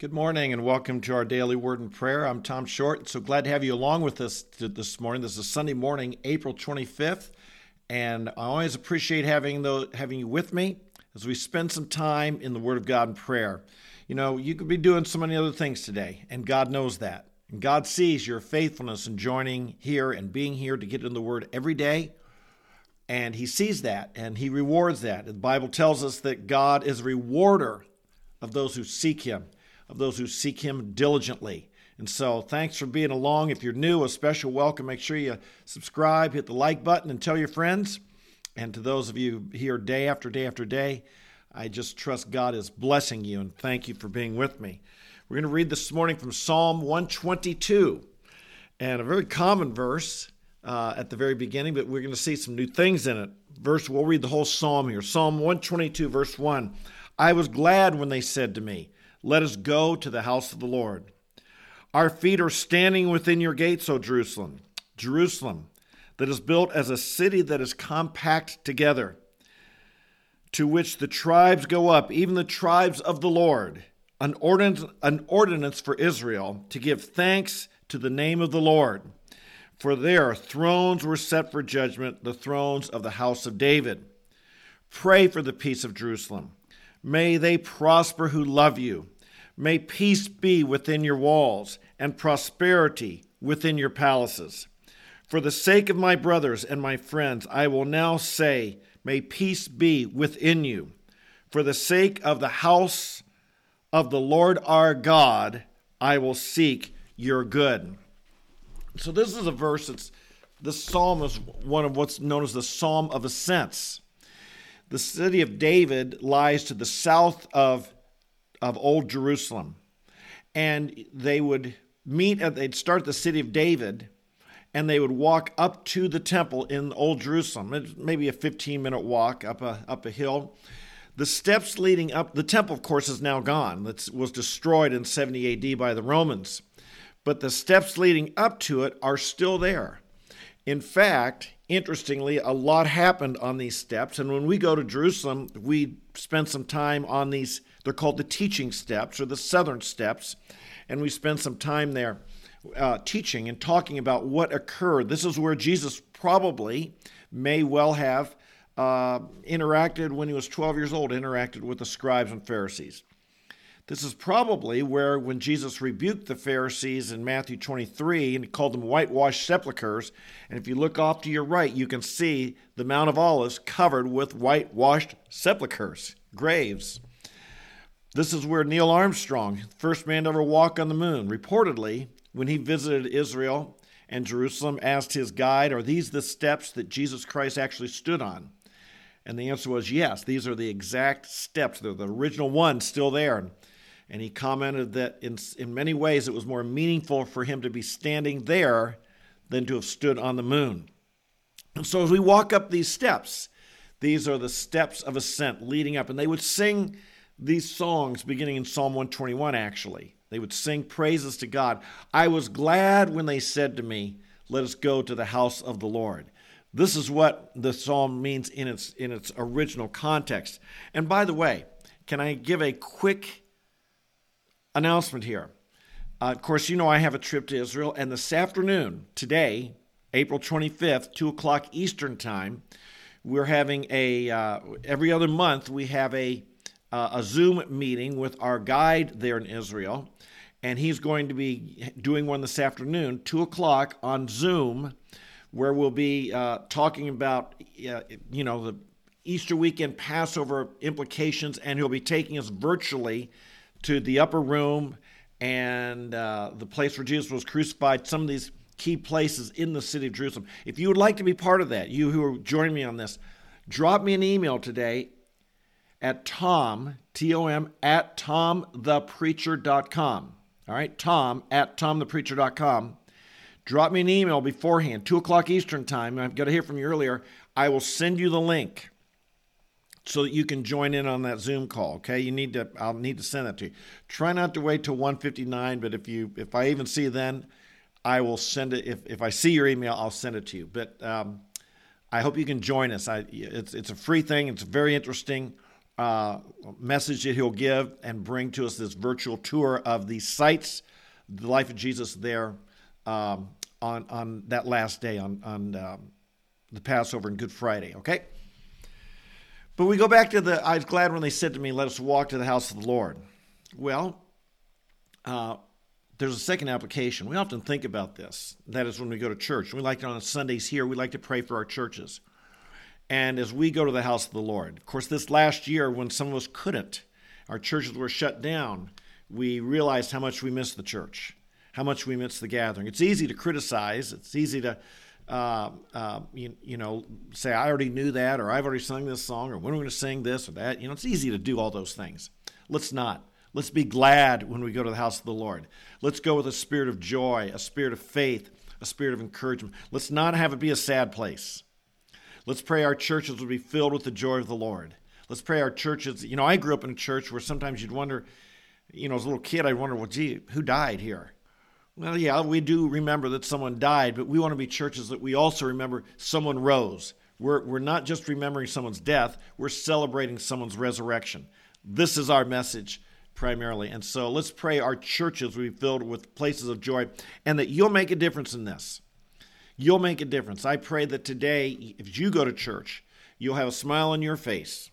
Good morning and welcome to our daily word and prayer. I'm Tom Short. So glad to have you along with us this morning. This is Sunday morning, April 25th, and I always appreciate having the, having you with me as we spend some time in the Word of God and prayer. You know, you could be doing so many other things today, and God knows that. And God sees your faithfulness in joining here and being here to get in the Word every day. And He sees that and He rewards that. The Bible tells us that God is a rewarder of those who seek Him of those who seek Him diligently. And so, thanks for being along. If you're new, a special welcome. Make sure you subscribe, hit the like button, and tell your friends. And to those of you here day after day after day, I just trust God is blessing you and thank you for being with me. We're going to read this morning from Psalm 122, and a very common verse uh, at the very beginning, but we're going to see some new things in it. Verse, we'll read the whole psalm here. Psalm 122, verse 1. I was glad when they said to me, let us go to the house of the Lord. Our feet are standing within your gates, O Jerusalem, Jerusalem, that is built as a city that is compact together, to which the tribes go up, even the tribes of the Lord, an ordinance, an ordinance for Israel to give thanks to the name of the Lord. For there thrones were set for judgment, the thrones of the house of David. Pray for the peace of Jerusalem. May they prosper who love you. May peace be within your walls and prosperity within your palaces. For the sake of my brothers and my friends, I will now say, May peace be within you. For the sake of the house of the Lord our God, I will seek your good. So, this is a verse that's this psalm is one of what's known as the Psalm of Ascents. The city of David lies to the south of, of Old Jerusalem. And they would meet, at, they'd start the city of David, and they would walk up to the temple in Old Jerusalem. It's maybe a 15 minute walk up a, up a hill. The steps leading up, the temple, of course, is now gone. It was destroyed in 70 AD by the Romans. But the steps leading up to it are still there. In fact, interestingly, a lot happened on these steps. And when we go to Jerusalem, we spend some time on these, they're called the teaching steps or the southern steps. And we spend some time there uh, teaching and talking about what occurred. This is where Jesus probably may well have uh, interacted when he was 12 years old, interacted with the scribes and Pharisees. This is probably where, when Jesus rebuked the Pharisees in Matthew 23 and called them whitewashed sepulchres, and if you look off to your right, you can see the Mount of Olives covered with whitewashed sepulchres, graves. This is where Neil Armstrong, first man to ever walk on the moon, reportedly, when he visited Israel and Jerusalem, asked his guide, Are these the steps that Jesus Christ actually stood on? And the answer was yes, these are the exact steps. They're the original ones still there. And he commented that in, in many ways it was more meaningful for him to be standing there than to have stood on the moon. And so as we walk up these steps, these are the steps of ascent leading up. And they would sing these songs beginning in Psalm 121, actually. They would sing praises to God. I was glad when they said to me, Let us go to the house of the Lord. This is what the psalm means in its, in its original context. And by the way, can I give a quick announcement here. Uh, of course, you know I have a trip to Israel, and this afternoon, today, April 25th, 2 o'clock Eastern Time, we're having a, uh, every other month, we have a, uh, a Zoom meeting with our guide there in Israel, and he's going to be doing one this afternoon, 2 o'clock on Zoom, where we'll be uh, talking about, uh, you know, the Easter weekend Passover implications, and he'll be taking us virtually to the upper room and uh, the place where Jesus was crucified, some of these key places in the city of Jerusalem. If you would like to be part of that, you who are joining me on this, drop me an email today at tom, T-O-M, at tomthepreacher.com. All right, tom at tomthepreacher.com. Drop me an email beforehand, 2 o'clock Eastern Time. I've got to hear from you earlier. I will send you the link so that you can join in on that Zoom call. Okay, you need to. I'll need to send that to you. Try not to wait till 1:59, but if you if I even see then, I will send it. If if I see your email, I'll send it to you. But um, I hope you can join us. I it's it's a free thing. It's very interesting. Uh, message that he'll give and bring to us this virtual tour of the sites, the life of Jesus there um, on on that last day on on um, the Passover and Good Friday. Okay. But we go back to the. I was glad when they said to me, "Let us walk to the house of the Lord." Well, uh, there's a second application. We often think about this. That is when we go to church. We like to on Sundays here. We like to pray for our churches. And as we go to the house of the Lord, of course, this last year when some of us couldn't, our churches were shut down. We realized how much we missed the church, how much we missed the gathering. It's easy to criticize. It's easy to uh, uh, you, you, know, say, I already knew that, or I've already sung this song, or when are we going to sing this or that. You know, it's easy to do all those things. Let's not. Let's be glad when we go to the house of the Lord. Let's go with a spirit of joy, a spirit of faith, a spirit of encouragement. Let's not have it be a sad place. Let's pray our churches will be filled with the joy of the Lord. Let's pray our churches. You know, I grew up in a church where sometimes you'd wonder, you know, as a little kid, I'd wonder, well, gee, who died here? Well, yeah, we do remember that someone died, but we want to be churches that we also remember someone rose. We're, we're not just remembering someone's death, we're celebrating someone's resurrection. This is our message primarily. And so let's pray our churches will be filled with places of joy and that you'll make a difference in this. You'll make a difference. I pray that today, if you go to church, you'll have a smile on your face.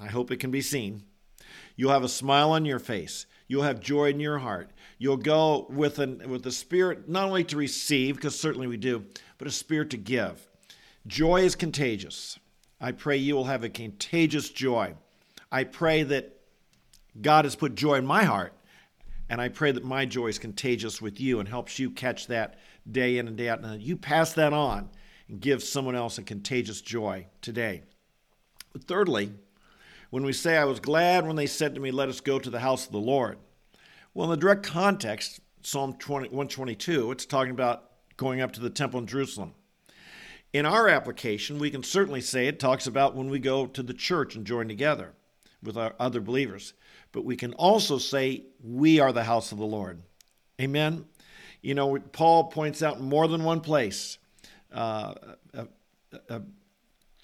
I hope it can be seen. You'll have a smile on your face. You'll have joy in your heart. You'll go with an with a spirit not only to receive, because certainly we do, but a spirit to give. Joy is contagious. I pray you will have a contagious joy. I pray that God has put joy in my heart, and I pray that my joy is contagious with you and helps you catch that day in and day out. And you pass that on and give someone else a contagious joy today. But thirdly, when we say, I was glad when they said to me, Let us go to the house of the Lord. Well, in the direct context, Psalm 20, 122, it's talking about going up to the temple in Jerusalem. In our application, we can certainly say it talks about when we go to the church and join together with our other believers. But we can also say we are the house of the Lord. Amen. You know, Paul points out more than one place. Uh, uh, uh,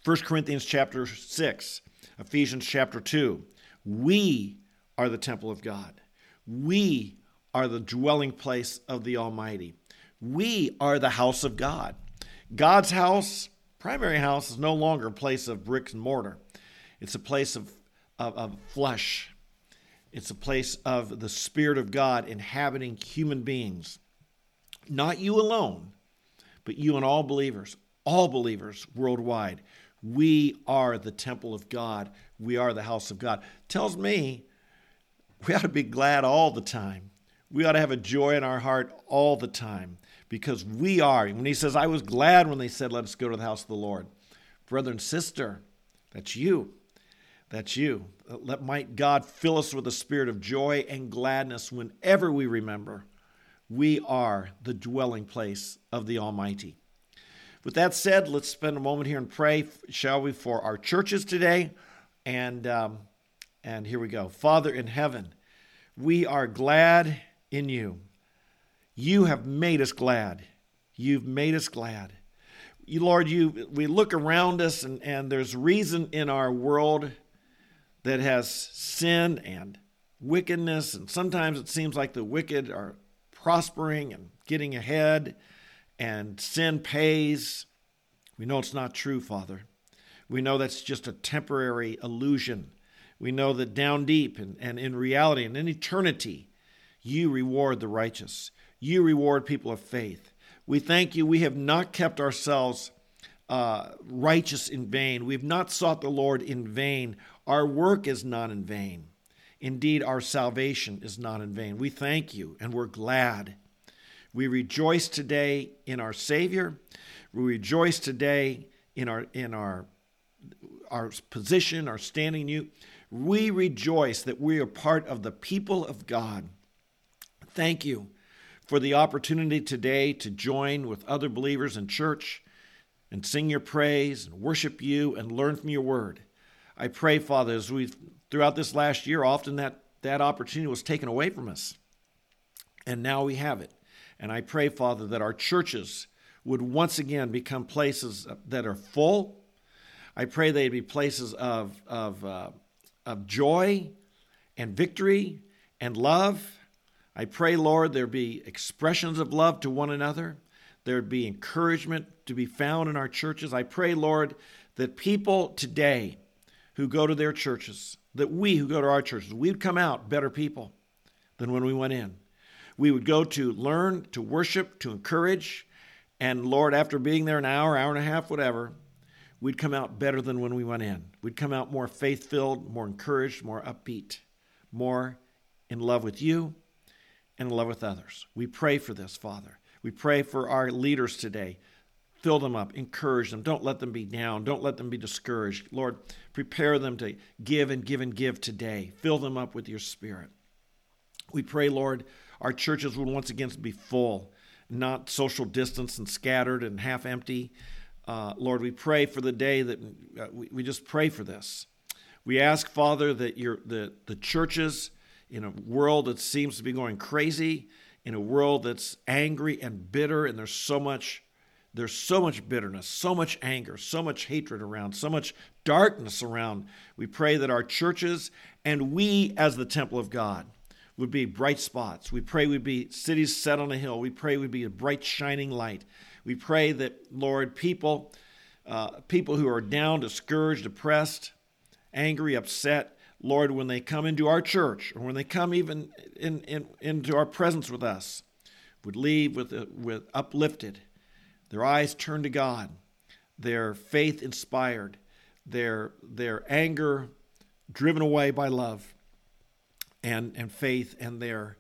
1 Corinthians chapter 6, Ephesians chapter 2. We are the temple of God. We are the dwelling place of the Almighty. We are the house of God. God's house, primary house, is no longer a place of bricks and mortar. It's a place of, of, of flesh. It's a place of the Spirit of God inhabiting human beings. Not you alone, but you and all believers, all believers worldwide. We are the temple of God. We are the house of God. Tells me we ought to be glad all the time. We ought to have a joy in our heart all the time because we are. When he says, I was glad when they said, Let us go to the house of the Lord. Brother and sister, that's you. That's you. Let might God fill us with a spirit of joy and gladness whenever we remember we are the dwelling place of the Almighty. With that said, let's spend a moment here and pray, shall we, for our churches today. And um, and here we go. Father in heaven, we are glad in you. You have made us glad. You've made us glad. You, Lord, you we look around us and, and there's reason in our world that has sin and wickedness, and sometimes it seems like the wicked are prospering and getting ahead, and sin pays. We know it's not true, Father. We know that's just a temporary illusion we know that down deep and, and in reality and in eternity, you reward the righteous. You reward people of faith. We thank you. We have not kept ourselves uh, righteous in vain. We've not sought the Lord in vain. Our work is not in vain. Indeed, our salvation is not in vain. We thank you and we're glad. We rejoice today in our Savior. We rejoice today in our in our our position, our standing you we rejoice that we are part of the people of God. Thank you for the opportunity today to join with other believers in church and sing your praise and worship you and learn from your word. I pray, Father, as we throughout this last year, often that, that opportunity was taken away from us. And now we have it. And I pray, Father, that our churches would once again become places that are full I pray they'd be places of, of, uh, of joy and victory and love. I pray, Lord, there be expressions of love to one another. There'd be encouragement to be found in our churches. I pray, Lord, that people today who go to their churches, that we who go to our churches, we'd come out better people than when we went in. We would go to learn, to worship, to encourage, and Lord, after being there an hour, hour and a half, whatever, we'd come out better than when we went in. We'd come out more faith filled, more encouraged, more upbeat, more in love with you and in love with others. We pray for this, Father. We pray for our leaders today. Fill them up, encourage them. Don't let them be down. Don't let them be discouraged. Lord, prepare them to give and give and give today. Fill them up with your spirit. We pray, Lord, our churches would once again be full, not social distance and scattered and half empty. Uh, Lord, we pray for the day that uh, we, we just pray for this. We ask, Father, that your, the, the churches in a world that seems to be going crazy, in a world that's angry and bitter, and there's so much there's so much bitterness, so much anger, so much hatred around, so much darkness around. We pray that our churches and we as the temple of God would be bright spots. We pray we'd be cities set on a hill. We pray we'd be a bright, shining light. We pray that, Lord, people, uh, people who are down, discouraged, depressed, angry, upset, Lord, when they come into our church or when they come even in, in, into our presence with us, would leave with, with uplifted, their eyes turned to God, their faith inspired, their, their anger driven away by love and, and faith and their,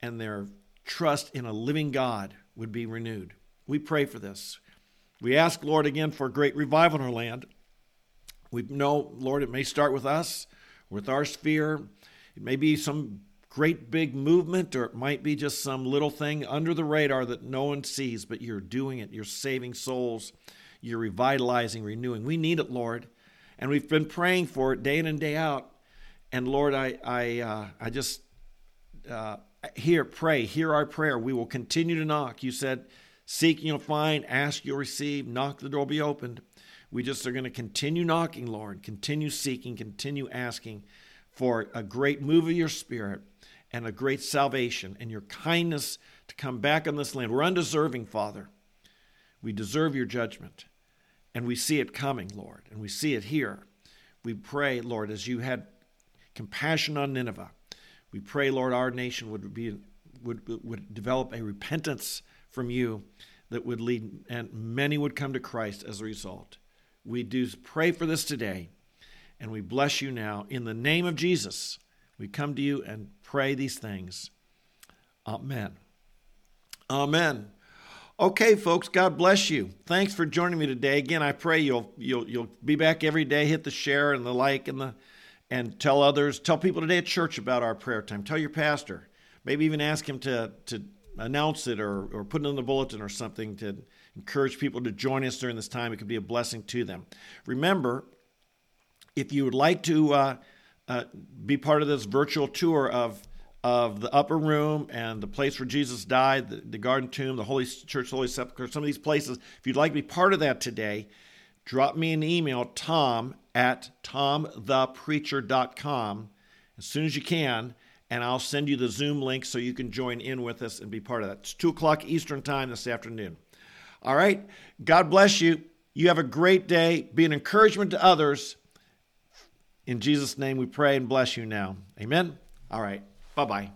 and their trust in a living God would be renewed. We pray for this. We ask, Lord, again for a great revival in our land. We know, Lord, it may start with us, with our sphere. It may be some great big movement, or it might be just some little thing under the radar that no one sees, but you're doing it. You're saving souls. You're revitalizing, renewing. We need it, Lord. And we've been praying for it day in and day out. And Lord, I, I, uh, I just uh, hear, pray, hear our prayer. We will continue to knock. You said, Seek, you'll find, ask, you'll receive, knock, the door will be opened. We just are going to continue knocking, Lord, continue seeking, continue asking for a great move of your spirit and a great salvation and your kindness to come back on this land. We're undeserving, Father. We deserve your judgment. And we see it coming, Lord, and we see it here. We pray, Lord, as you had compassion on Nineveh, we pray, Lord, our nation would be would, would develop a repentance from you that would lead, and many would come to Christ as a result. We do pray for this today, and we bless you now. In the name of Jesus, we come to you and pray these things. Amen. Amen. Okay, folks, God bless you. Thanks for joining me today. Again, I pray you'll you'll you'll be back every day. Hit the share and the like and the and tell others, tell people today at church about our prayer time. Tell your pastor. Maybe even ask him to to announce it or, or put it in the bulletin or something to encourage people to join us during this time. It could be a blessing to them. Remember, if you would like to uh, uh, be part of this virtual tour of of the upper room and the place where Jesus died, the, the garden tomb, the Holy Church, Holy Sepulchre, some of these places, if you'd like to be part of that today, drop me an email, tom at tomthepreacher.com, as soon as you can and I'll send you the Zoom link so you can join in with us and be part of that. It's 2 o'clock Eastern Time this afternoon. All right. God bless you. You have a great day. Be an encouragement to others. In Jesus' name we pray and bless you now. Amen. All right. Bye bye.